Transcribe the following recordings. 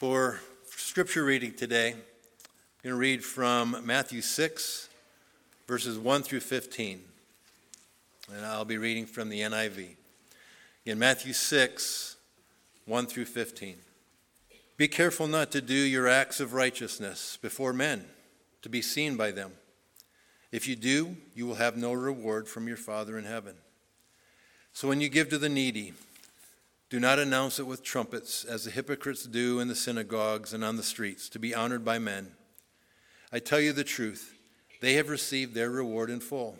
For scripture reading today, I'm going to read from Matthew 6, verses 1 through 15. And I'll be reading from the NIV. In Matthew 6, 1 through 15. Be careful not to do your acts of righteousness before men, to be seen by them. If you do, you will have no reward from your Father in heaven. So when you give to the needy, do not announce it with trumpets, as the hypocrites do in the synagogues and on the streets, to be honored by men. I tell you the truth, they have received their reward in full.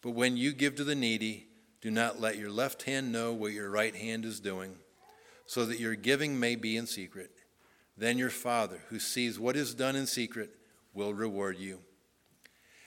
But when you give to the needy, do not let your left hand know what your right hand is doing, so that your giving may be in secret. Then your Father, who sees what is done in secret, will reward you.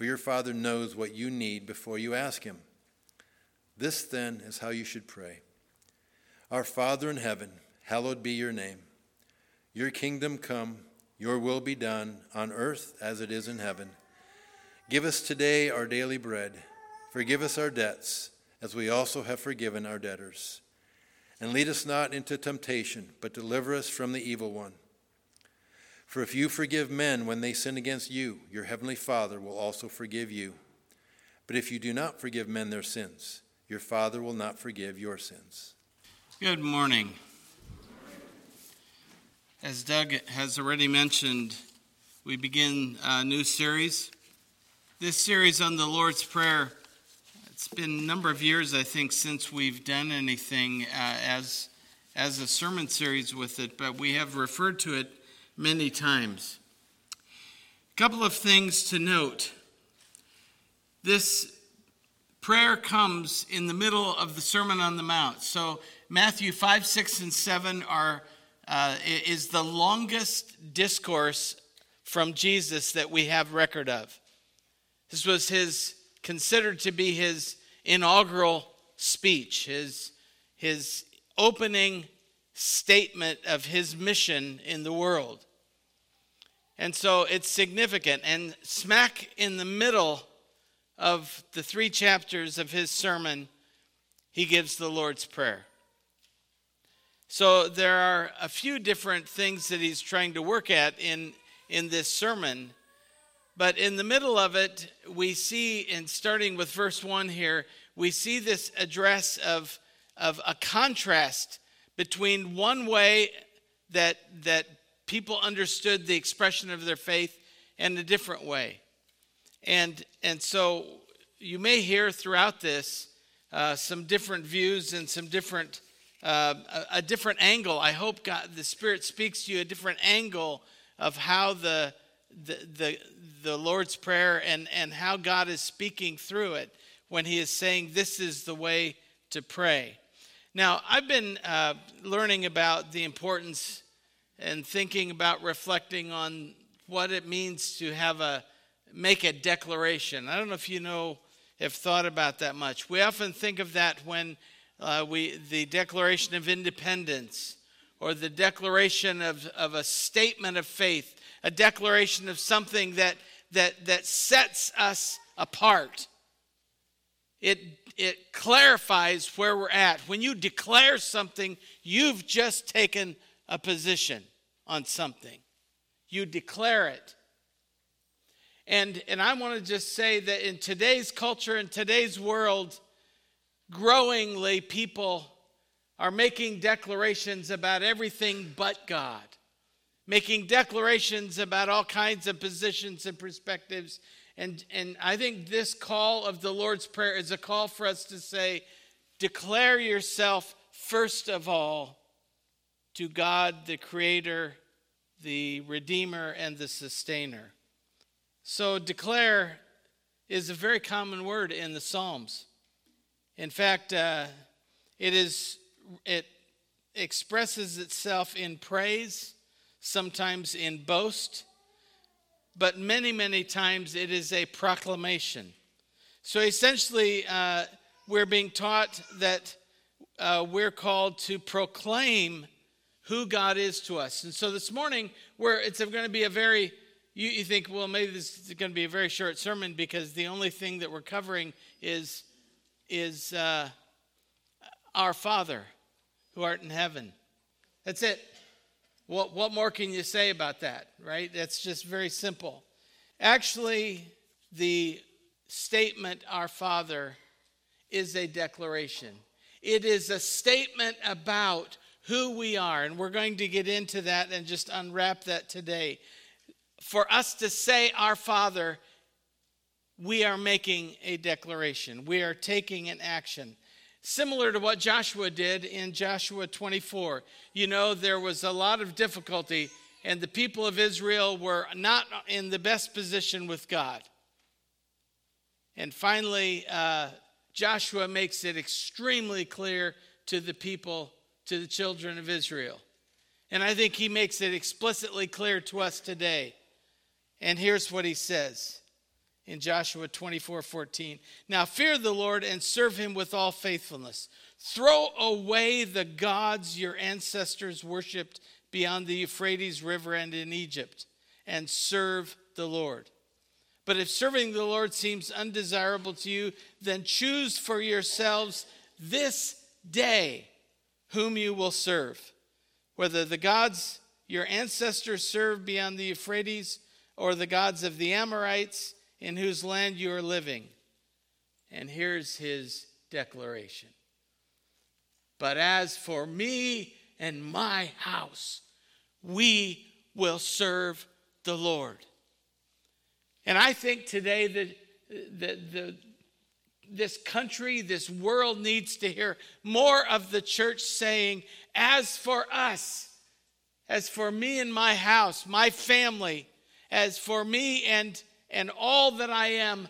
for your Father knows what you need before you ask Him. This then is how you should pray Our Father in heaven, hallowed be your name. Your kingdom come, your will be done, on earth as it is in heaven. Give us today our daily bread. Forgive us our debts, as we also have forgiven our debtors. And lead us not into temptation, but deliver us from the evil one. For if you forgive men when they sin against you, your heavenly Father will also forgive you. But if you do not forgive men their sins, your Father will not forgive your sins. Good morning. As Doug has already mentioned, we begin a new series. This series on the Lord's Prayer, it's been a number of years, I think, since we've done anything uh, as, as a sermon series with it, but we have referred to it many times. A couple of things to note. This prayer comes in the middle of the Sermon on the Mount. So Matthew 5, 6, and 7 are, uh, is the longest discourse from Jesus that we have record of. This was his considered to be his inaugural speech, his, his opening statement of his mission in the world. And so it's significant. And smack in the middle of the three chapters of his sermon, he gives the Lord's Prayer. So there are a few different things that he's trying to work at in, in this sermon. But in the middle of it, we see, and starting with verse 1 here, we see this address of, of a contrast between one way that, that people understood the expression of their faith in a different way. And, and so you may hear throughout this uh, some different views and some different, uh, a, a, different angle. I hope God, the Spirit speaks to you a different angle of how the, the, the, the Lord's Prayer and, and how God is speaking through it when He is saying, This is the way to pray. Now, I've been uh, learning about the importance and thinking about reflecting on what it means to have a make a declaration. I don't know if you know have thought about that much. We often think of that when uh, we the Declaration of Independence or the declaration of, of a statement of faith, a declaration of something that that that sets us apart. It it clarifies where we're at. When you declare something, you've just taken a position on something, you declare it. And, and I want to just say that in today's culture, in today's world, growingly people are making declarations about everything but God, making declarations about all kinds of positions and perspectives. And, and I think this call of the Lord's Prayer is a call for us to say, declare yourself first of all to God, the Creator, the Redeemer, and the Sustainer. So, declare is a very common word in the Psalms. In fact, uh, it is it expresses itself in praise sometimes in boast, but many, many times it is a proclamation. So essentially, uh, we're being taught that uh, we're called to proclaim who God is to us. And so this morning, where it's going to be a very, you, you think, well, maybe this is going to be a very short sermon because the only thing that we're covering is, is uh, our Father who art in heaven. That's it. What, what more can you say about that, right? That's just very simple. Actually, the statement, Our Father, is a declaration. It is a statement about who we are, and we're going to get into that and just unwrap that today. For us to say, Our Father, we are making a declaration, we are taking an action. Similar to what Joshua did in Joshua 24. You know, there was a lot of difficulty, and the people of Israel were not in the best position with God. And finally, uh, Joshua makes it extremely clear to the people, to the children of Israel. And I think he makes it explicitly clear to us today. And here's what he says in Joshua 24 14. Now fear the Lord and serve him with all faithfulness. Throw away the gods your ancestors worshiped beyond the Euphrates River and in Egypt, and serve the Lord. But if serving the Lord seems undesirable to you, then choose for yourselves this day whom you will serve, whether the gods your ancestors served beyond the Euphrates or the gods of the Amorites in whose land you are living. And here's his declaration. But as for me and my house, we will serve the Lord. And I think today that the, the, this country, this world needs to hear more of the church saying, As for us, as for me and my house, my family, as for me and, and all that I am,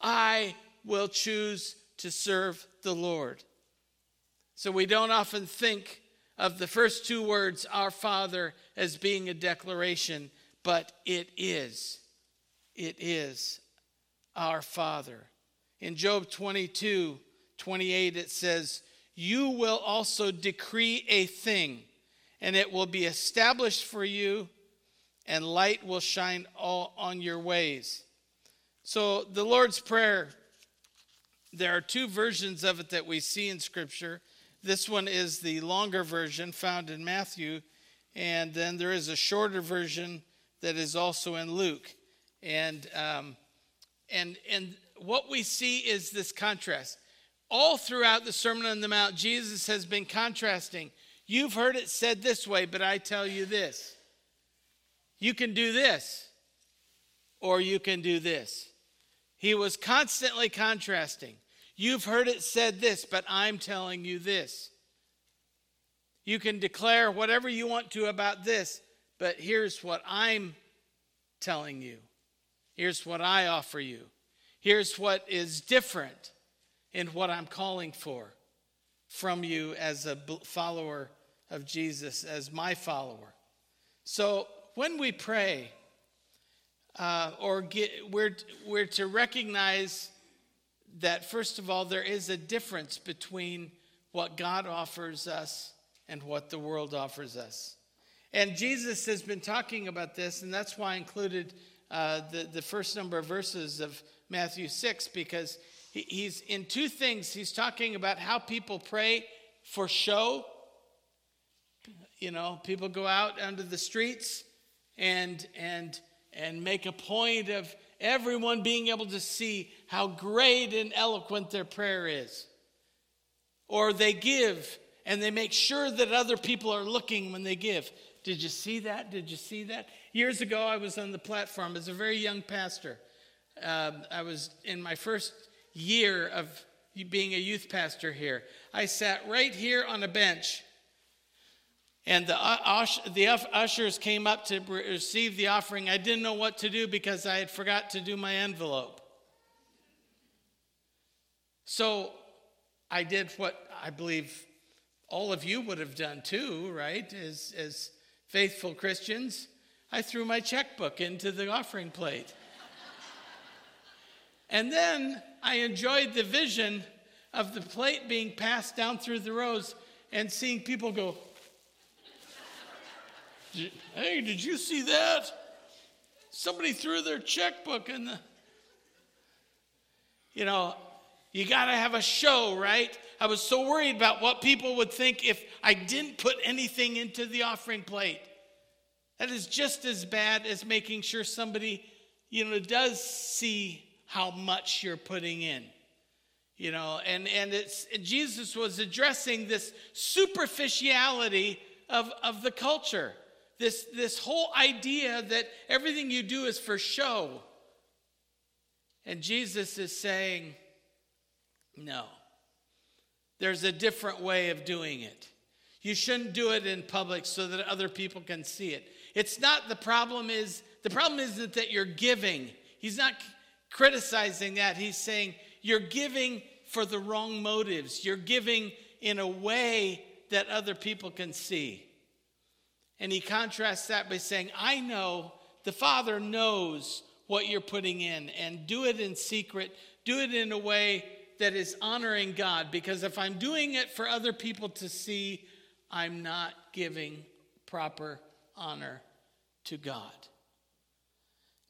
I will choose to serve the Lord. So we don't often think of the first two words, Our Father, as being a declaration, but it is it is our Father. In Job 22 28, it says, You will also decree a thing, and it will be established for you, and light will shine all on your ways. So, the Lord's Prayer, there are two versions of it that we see in Scripture. This one is the longer version found in Matthew, and then there is a shorter version that is also in Luke. And, um, and, and what we see is this contrast. All throughout the Sermon on the Mount, Jesus has been contrasting. You've heard it said this way, but I tell you this. You can do this, or you can do this. He was constantly contrasting. You've heard it said this, but I'm telling you this. You can declare whatever you want to about this, but here's what I'm telling you. Here's what I offer you. Here's what is different in what I'm calling for from you as a follower of Jesus, as my follower. So when we pray, uh, or get, we're, we're to recognize that, first of all, there is a difference between what God offers us and what the world offers us. And Jesus has been talking about this, and that's why I included uh, the, the first number of verses of Matthew 6 because he, he's in two things. He's talking about how people pray for show. You know, people go out onto the streets and, and, and make a point of everyone being able to see how great and eloquent their prayer is. Or they give and they make sure that other people are looking when they give. Did you see that? Did you see that? Years ago, I was on the platform as a very young pastor. Um, I was in my first year of being a youth pastor here. I sat right here on a bench, and the, ush- the ushers came up to receive the offering. I didn't know what to do because I had forgot to do my envelope. So I did what I believe all of you would have done too, right? As, as faithful Christians, I threw my checkbook into the offering plate. And then I enjoyed the vision of the plate being passed down through the rows and seeing people go, Hey, did you see that? Somebody threw their checkbook in the. You know, you got to have a show, right? I was so worried about what people would think if I didn't put anything into the offering plate. That is just as bad as making sure somebody, you know, does see how much you're putting in. You know, and, and it's Jesus was addressing this superficiality of, of the culture. This, this whole idea that everything you do is for show. And Jesus is saying, no. There's a different way of doing it. You shouldn't do it in public so that other people can see it. It's not the problem is the problem isn't that you're giving. He's not criticizing that. He's saying you're giving for the wrong motives. You're giving in a way that other people can see. And he contrasts that by saying, I know, the Father knows what you're putting in, and do it in secret. Do it in a way that is honoring God, because if I'm doing it for other people to see, I'm not giving proper honor to God.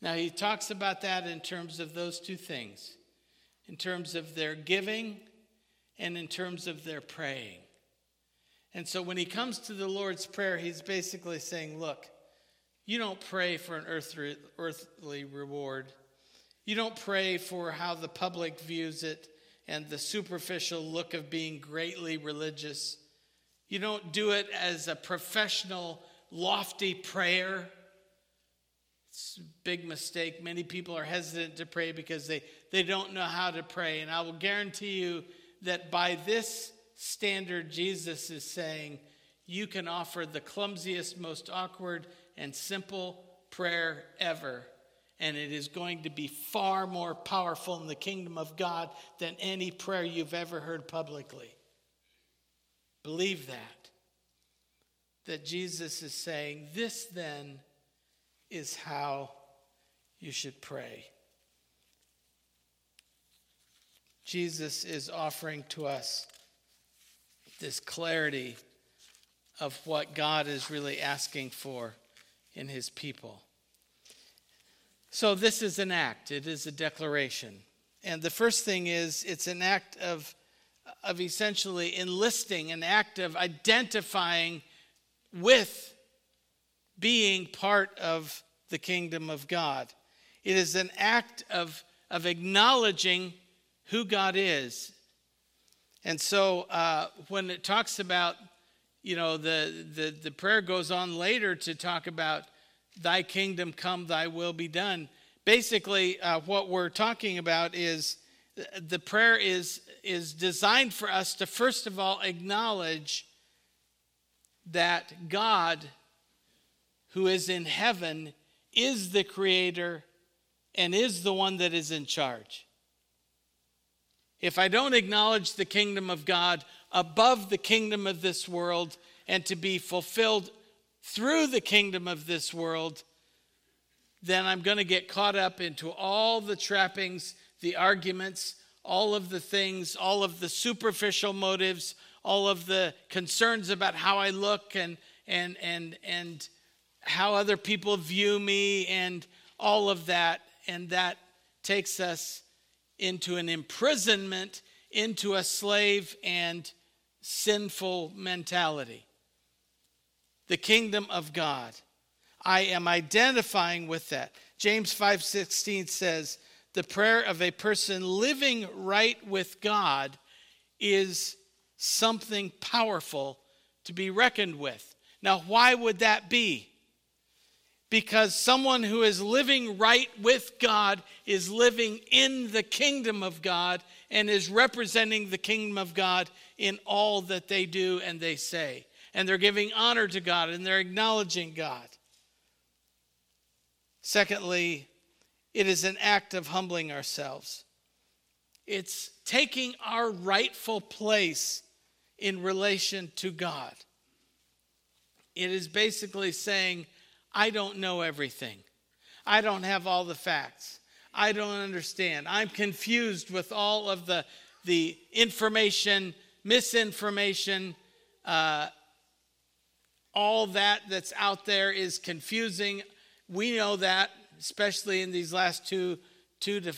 Now, he talks about that in terms of those two things in terms of their giving and in terms of their praying. And so when he comes to the Lord's Prayer, he's basically saying, Look, you don't pray for an earthly, reward. You don't pray for how the public views it and the superficial look of being greatly religious. You don't do it as a professional, lofty prayer. Big mistake. Many people are hesitant to pray because they, they don't know how to pray. And I will guarantee you that by this standard, Jesus is saying you can offer the clumsiest, most awkward, and simple prayer ever. And it is going to be far more powerful in the kingdom of God than any prayer you've ever heard publicly. Believe that. That Jesus is saying, This then is how you should pray. Jesus is offering to us this clarity of what God is really asking for in his people. So, this is an act, it is a declaration. And the first thing is it's an act of, of essentially enlisting, an act of identifying with being part of the kingdom of God. It is an act of, of acknowledging who God is and so uh, when it talks about, you know, the, the, the prayer goes on later to talk about thy kingdom come, thy will be done. Basically, uh, what we're talking about is the prayer is, is designed for us to first of all acknowledge that God, who is in heaven, is the creator and is the one that is in charge. If I don't acknowledge the kingdom of God above the kingdom of this world and to be fulfilled through the kingdom of this world, then I'm going to get caught up into all the trappings, the arguments, all of the things, all of the superficial motives, all of the concerns about how I look and and and and how other people view me and all of that and that takes us into an imprisonment, into a slave and sinful mentality. The kingdom of God. I am identifying with that. James 5:16 says, "The prayer of a person living right with God is something powerful to be reckoned with." Now, why would that be? Because someone who is living right with God is living in the kingdom of God and is representing the kingdom of God in all that they do and they say. And they're giving honor to God and they're acknowledging God. Secondly, it is an act of humbling ourselves. It's taking our rightful place in relation to God. it is basically saying, I don't know everything. I don't have all the facts. I don't understand. I'm confused with all of the, the information, misinformation, uh, all that that's out there is confusing. We know that, especially in these last two, two to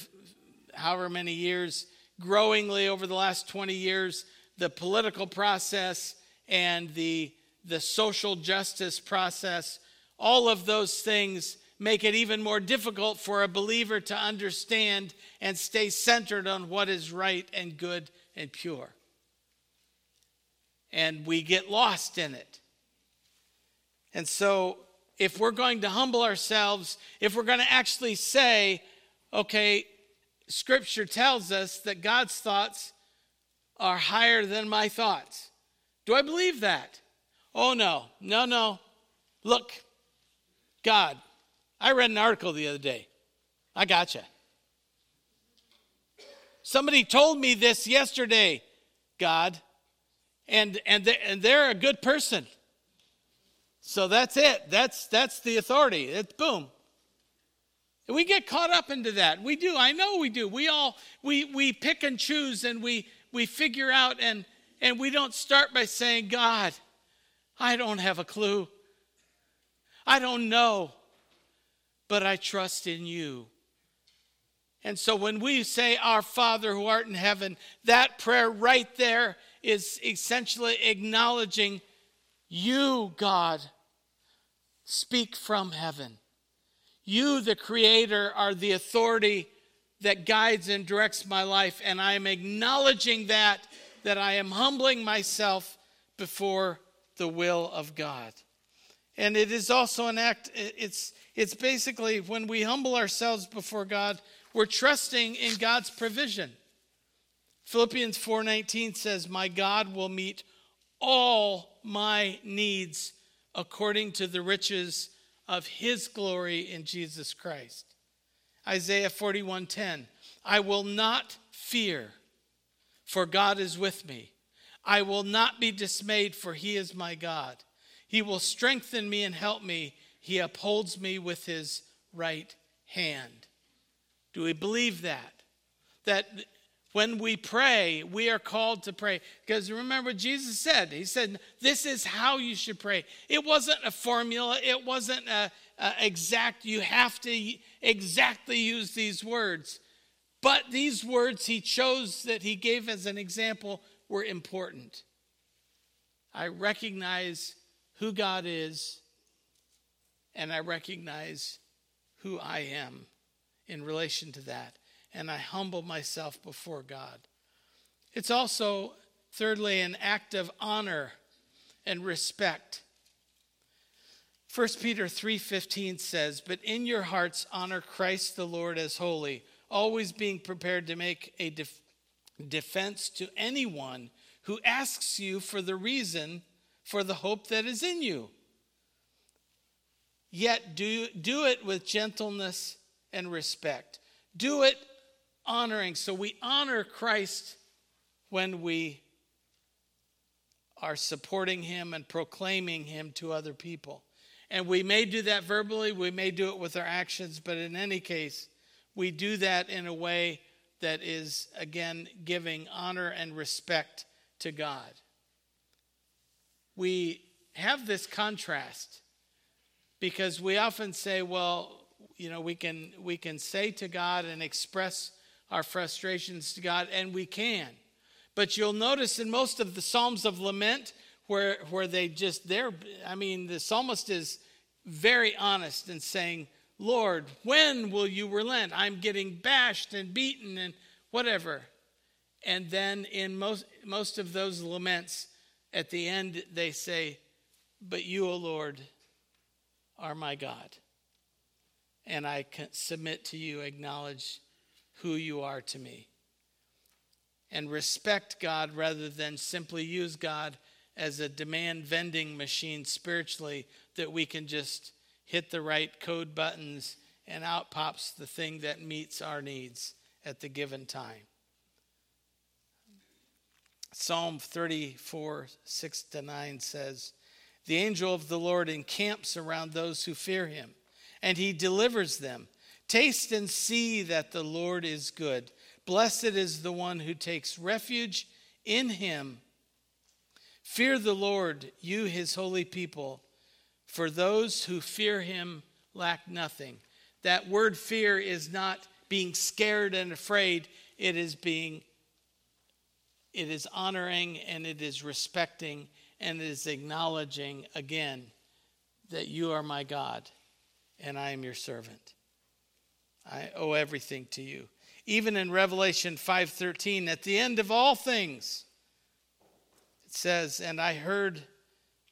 however many years, growingly over the last 20 years, the political process and the, the social justice process, all of those things make it even more difficult for a believer to understand and stay centered on what is right and good and pure. And we get lost in it. And so, if we're going to humble ourselves, if we're going to actually say, okay, Scripture tells us that God's thoughts are higher than my thoughts. Do I believe that? Oh, no, no, no. Look, God, I read an article the other day. I gotcha. Somebody told me this yesterday, God, and, and, they, and they're a good person. So that's it. That's, that's the authority. It's boom. And we get caught up into that. We do. I know we do. We all we we pick and choose and we we figure out and and we don't start by saying, God, I don't have a clue. I don't know, but I trust in you. And so when we say, Our Father who art in heaven, that prayer right there is essentially acknowledging you, God, speak from heaven. You, the Creator, are the authority that guides and directs my life, and I am acknowledging that, that I am humbling myself before the will of God. And it is also an act, it's, it's basically when we humble ourselves before God, we're trusting in God's provision. Philippians 4:19 says, "My God will meet all my needs according to the riches of his glory in Jesus Christ. Isaiah 41:10 I will not fear for God is with me. I will not be dismayed for he is my God. He will strengthen me and help me. He upholds me with his right hand. Do we believe that? That when we pray, we are called to pray. Because remember, Jesus said, He said, This is how you should pray. It wasn't a formula, it wasn't a, a exact, you have to exactly use these words. But these words He chose that He gave as an example were important. I recognize who God is, and I recognize who I am in relation to that and I humble myself before God. It's also, thirdly, an act of honor and respect. 1 Peter 3:15 says, "But in your hearts honor Christ the Lord as holy, always being prepared to make a def- defense to anyone who asks you for the reason for the hope that is in you. Yet do, do it with gentleness and respect. Do it honoring. So we honor Christ when we are supporting him and proclaiming him to other people. And we may do that verbally, we may do it with our actions, but in any case, we do that in a way that is, again, giving honor and respect to God. We have this contrast because we often say, well, you know, we can, we can say to God and express our frustrations to God, and we can. But you'll notice in most of the Psalms of Lament, where, where they just, they're, I mean, the psalmist is very honest in saying, Lord, when will you relent? I'm getting bashed and beaten and whatever. And then in most, most of those laments, at the end, they say, But you, O Lord, are my God. And I submit to you, acknowledge who you are to me. And respect God rather than simply use God as a demand vending machine spiritually that we can just hit the right code buttons and out pops the thing that meets our needs at the given time. Psalm 34, 6 to 9 says, The angel of the Lord encamps around those who fear him, and he delivers them. Taste and see that the Lord is good. Blessed is the one who takes refuge in him. Fear the Lord, you his holy people, for those who fear him lack nothing. That word fear is not being scared and afraid, it is being it is honoring and it is respecting and it is acknowledging again that you are my God and I am your servant. I owe everything to you. Even in Revelation 5:13 at the end of all things it says and I heard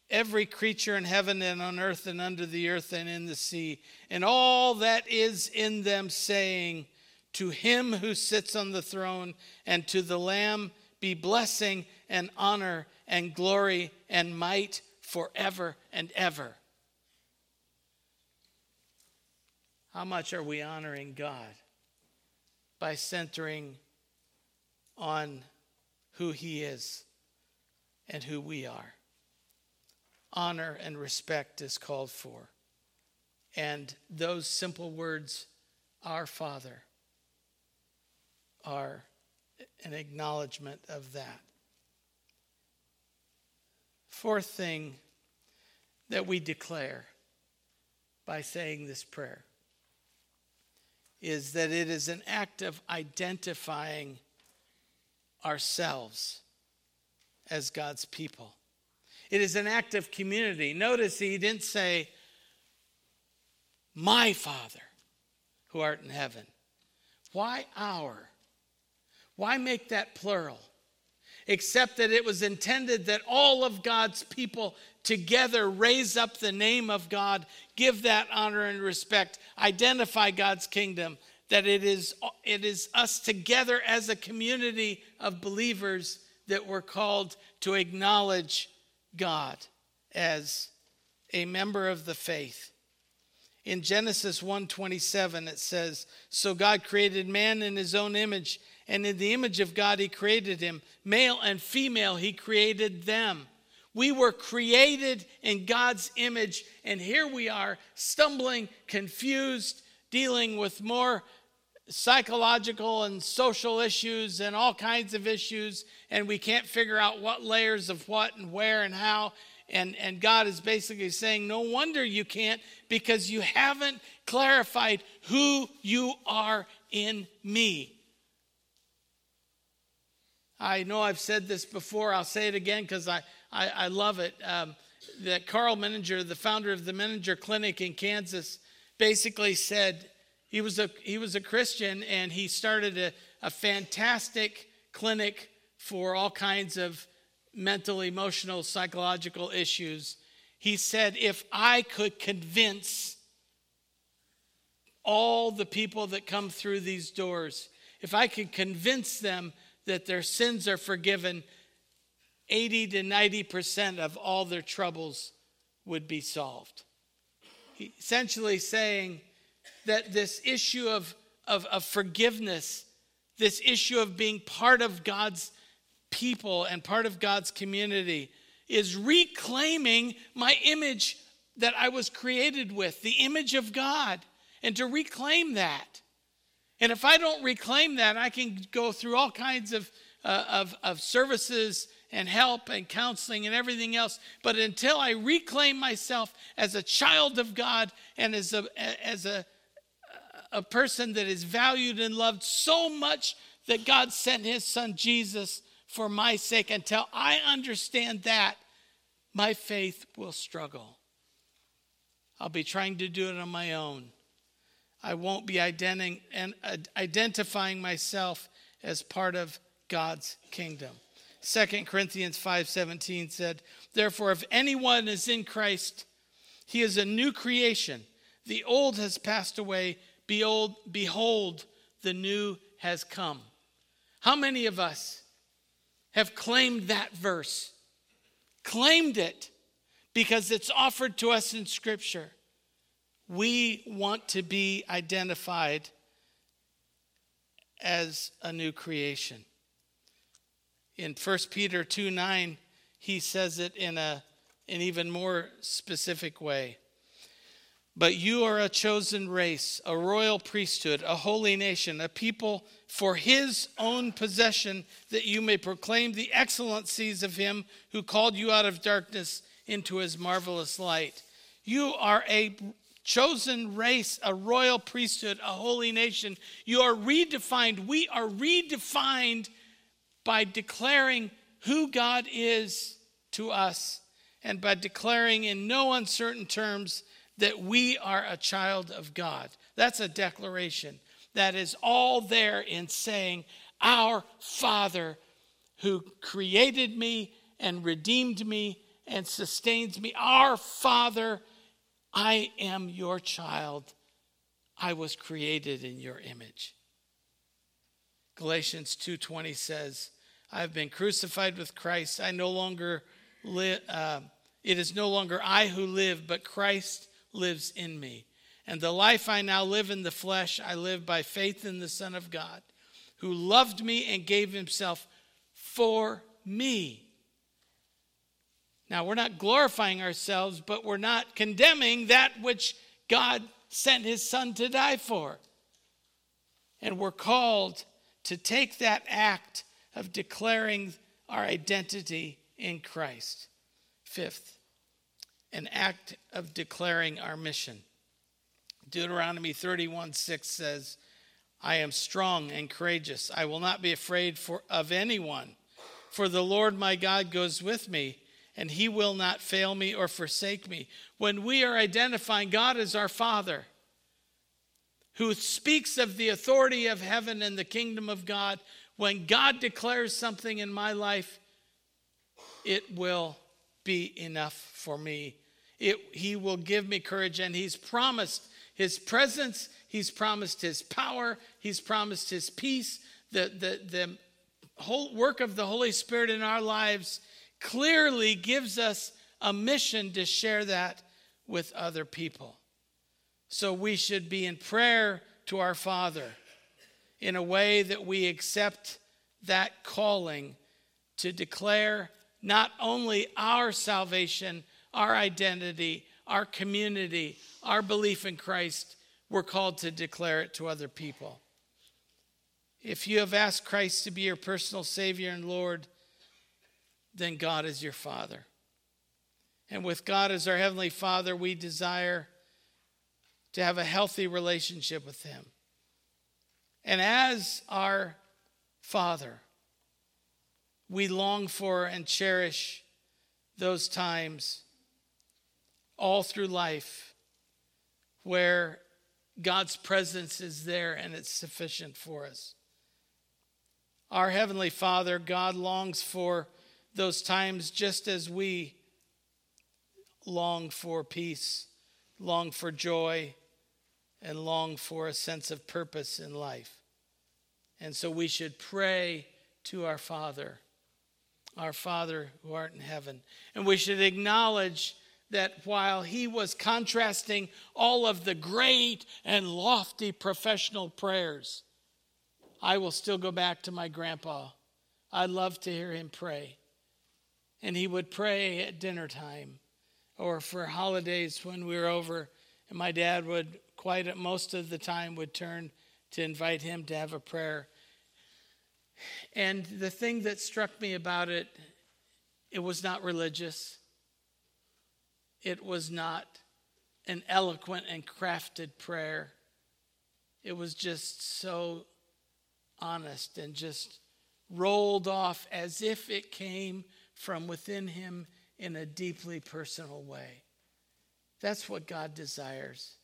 every creature in heaven and on earth and under the earth and in the sea and all that is in them saying to him who sits on the throne and to the lamb be blessing and honor and glory and might forever and ever. How much are we honoring God? By centering on who He is and who we are. Honor and respect is called for. And those simple words, our Father, are an acknowledgement of that. Fourth thing that we declare by saying this prayer is that it is an act of identifying ourselves as God's people. It is an act of community. Notice he didn't say, My Father who art in heaven. Why our? Why make that plural? Except that it was intended that all of God's people together raise up the name of God, give that honor and respect, identify God's kingdom, that it is, it is us together as a community of believers that we're called to acknowledge God as a member of the faith. In Genesis 1:27 it says, "So God created man in his own image, and in the image of God, He created him. Male and female, He created them. We were created in God's image, and here we are stumbling, confused, dealing with more psychological and social issues and all kinds of issues, and we can't figure out what layers of what and where and how. And, and God is basically saying, No wonder you can't, because you haven't clarified who you are in me. I know I've said this before. I'll say it again because I, I, I, love it. Um, that Karl Menninger, the founder of the Menninger Clinic in Kansas, basically said he was a, he was a Christian and he started a, a fantastic clinic for all kinds of mental, emotional, psychological issues. He said, if I could convince all the people that come through these doors, if I could convince them that their sins are forgiven, 80 to 90% of all their troubles would be solved. Essentially saying that this issue of, of, of forgiveness, this issue of being part of God's people and part of God's community, is reclaiming my image that I was created with, the image of God, and to reclaim that. And if I don't reclaim that, I can go through all kinds of, uh, of, of services and help and counseling and everything else. But until I reclaim myself as a child of God and as a, as a, a person that is valued and loved so much that God sent his son Jesus for my sake, until I understand that, my faith will struggle. I'll be trying to do it on my own. I won't be uh, identifying myself as part of God's kingdom. 2 Corinthians 5:17 said, "Therefore if anyone is in Christ, he is a new creation. The old has passed away; behold, behold the new has come." How many of us have claimed that verse? Claimed it because it's offered to us in scripture we want to be identified as a new creation. In 1 Peter 2 9, he says it in a, an even more specific way. But you are a chosen race, a royal priesthood, a holy nation, a people for his own possession, that you may proclaim the excellencies of him who called you out of darkness into his marvelous light. You are a chosen race, a royal priesthood, a holy nation. You are redefined. We are redefined by declaring who God is to us and by declaring in no uncertain terms that we are a child of God. That's a declaration that is all there in saying, Our Father who created me and redeemed me and sustains me. Our Father, I am your child. I was created in your image. Galatians 2:20 says, I have been crucified with Christ. I no longer live, uh, it is no longer I who live, but Christ lives in me. And the life I now live in the flesh, I live by faith in the Son of God, who loved me and gave himself for me. Now, we're not glorifying ourselves, but we're not condemning that which God sent his Son to die for. And we're called to take that act of declaring our identity in Christ. Fifth, an act of declaring our mission. Deuteronomy 31 6 says, I am strong and courageous. I will not be afraid for, of anyone, for the Lord my God goes with me, and he will not fail me or forsake me. When we are identifying God as our Father, who speaks of the authority of heaven and the kingdom of God, when God declares something in my life, it will be enough for me. It, he will give me courage, and He's promised His presence, He's promised His power, He's promised His peace. The, the, the whole work of the Holy Spirit in our lives clearly gives us a mission to share that with other people. So we should be in prayer to our Father in a way that we accept that calling to declare not only our salvation, our identity, our community, our belief in Christ, we're called to declare it to other people. If you have asked Christ to be your personal Savior and Lord, then God is your Father. And with God as our Heavenly Father, we desire to have a healthy relationship with Him. And as our Father, we long for and cherish those times all through life where God's presence is there and it's sufficient for us. Our Heavenly Father, God longs for those times just as we long for peace, long for joy, and long for a sense of purpose in life. And so we should pray to our Father, our Father who art in heaven. And we should acknowledge that while he was contrasting all of the great and lofty professional prayers, I will still go back to my grandpa. I love to hear him pray. And he would pray at dinner time or for holidays when we were over, and my dad would quite most of the time would turn to invite him to have a prayer. And the thing that struck me about it, it was not religious. It was not an eloquent and crafted prayer. It was just so honest and just rolled off as if it came from within him in a deeply personal way. That's what God desires.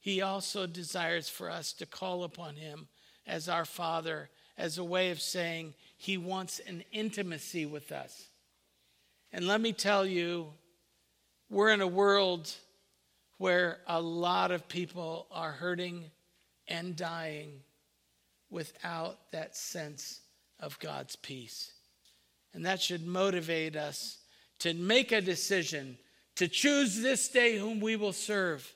He also desires for us to call upon Him as our Father, as a way of saying He wants an intimacy with us. And let me tell you, we're in a world where a lot of people are hurting and dying without that sense of God's peace. And that should motivate us to make a decision to choose this day whom we will serve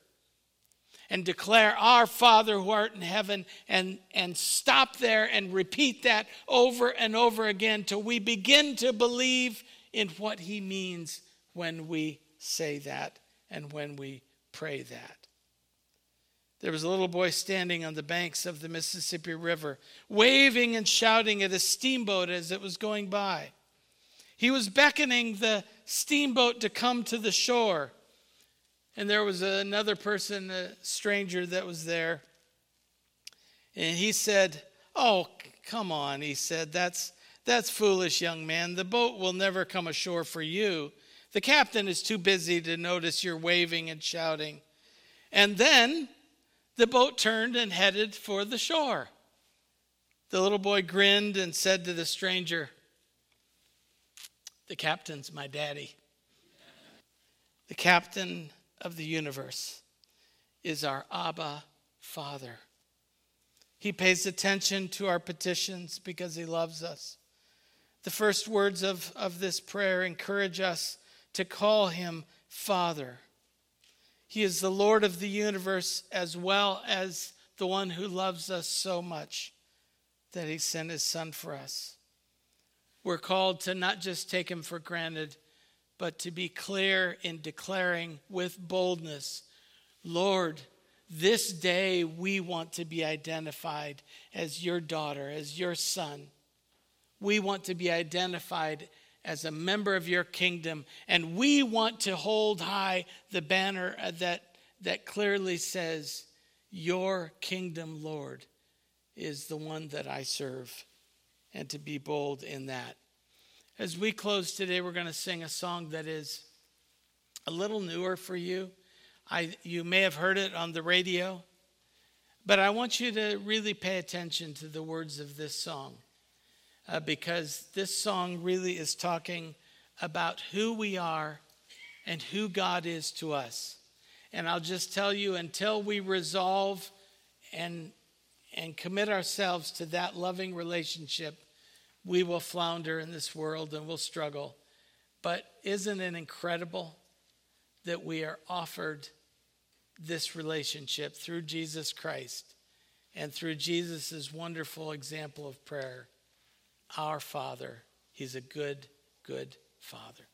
and declare, Our Father who art in heaven, and, and stop there and repeat that over and over again till we begin to believe in what He means when we say that and when we pray that. There was a little boy standing on the banks of the Mississippi River, waving and shouting at a steamboat as it was going by. He was beckoning the steamboat to come to the shore. And there was another person, a stranger, that was there. And he said, Oh, come on, he said, that's, that's foolish, young man. The boat will never come ashore for you. The captain is too busy to notice your waving and shouting. And then the boat turned and headed for the shore. The little boy grinned and said to the stranger, The captain's my daddy. The captain of the universe is our Abba Father. He pays attention to our petitions because he loves us. The first words of, of this prayer encourage us to call him Father. He is the Lord of the universe as well as the one who loves us so much that he sent his son for us. We're called to not just take him for granted, but to be clear in declaring with boldness, Lord, this day we want to be identified as your daughter, as your son. We want to be identified as a member of your kingdom. And we want to hold high the banner uh, that, that clearly says, Your kingdom, Lord, is the one that I serve. And to be bold in that. As we close today, we're going to sing a song that is a little newer for you. I, you may have heard it on the radio, but I want you to really pay attention to the words of this song uh, because this song really is talking about who we are and who God is to us. And I'll just tell you until we resolve and, and commit ourselves to that loving relationship, we will flounder in this world and we'll struggle. But isn't it incredible that we are offered this relationship through Jesus Christ and through Jesus' wonderful example of prayer? Our Father. He's a good, good Father.